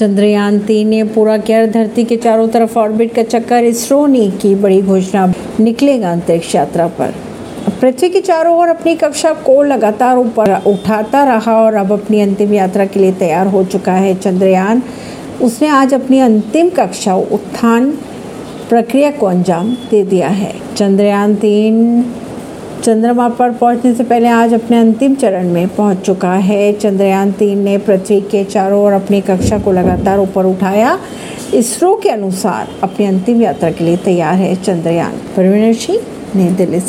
चंद्रयान तीन ने पूरा किया धरती के चारों तरफ़ ऑर्बिट का चक्कर इसरो ने की बड़ी घोषणा। निकलेगा अंतरिक्ष यात्रा पर। पृथ्वी के चारों ओर अपनी कक्षा को लगातार ऊपर उठाता रहा और अब अपनी अंतिम यात्रा के लिए तैयार हो चुका है चंद्रयान। उसने आज अपनी अंतिम कक्षा उत्थान प्रक्रिया को अंजाम दे दिया है। चंद्रयान तीन चंद्रमा पर पहुँचने से पहले आज अपने अंतिम चरण में पहुँच चुका है। चंद्रयान तीन ने पृथ्वी के चारों ओर अपनी कक्षा को लगातार ऊपर उठाया। इसरो के अनुसार अपनी अंतिम यात्रा के लिए तैयार है चंद्रयान। परवीन सिंह, नई दिल्ली से।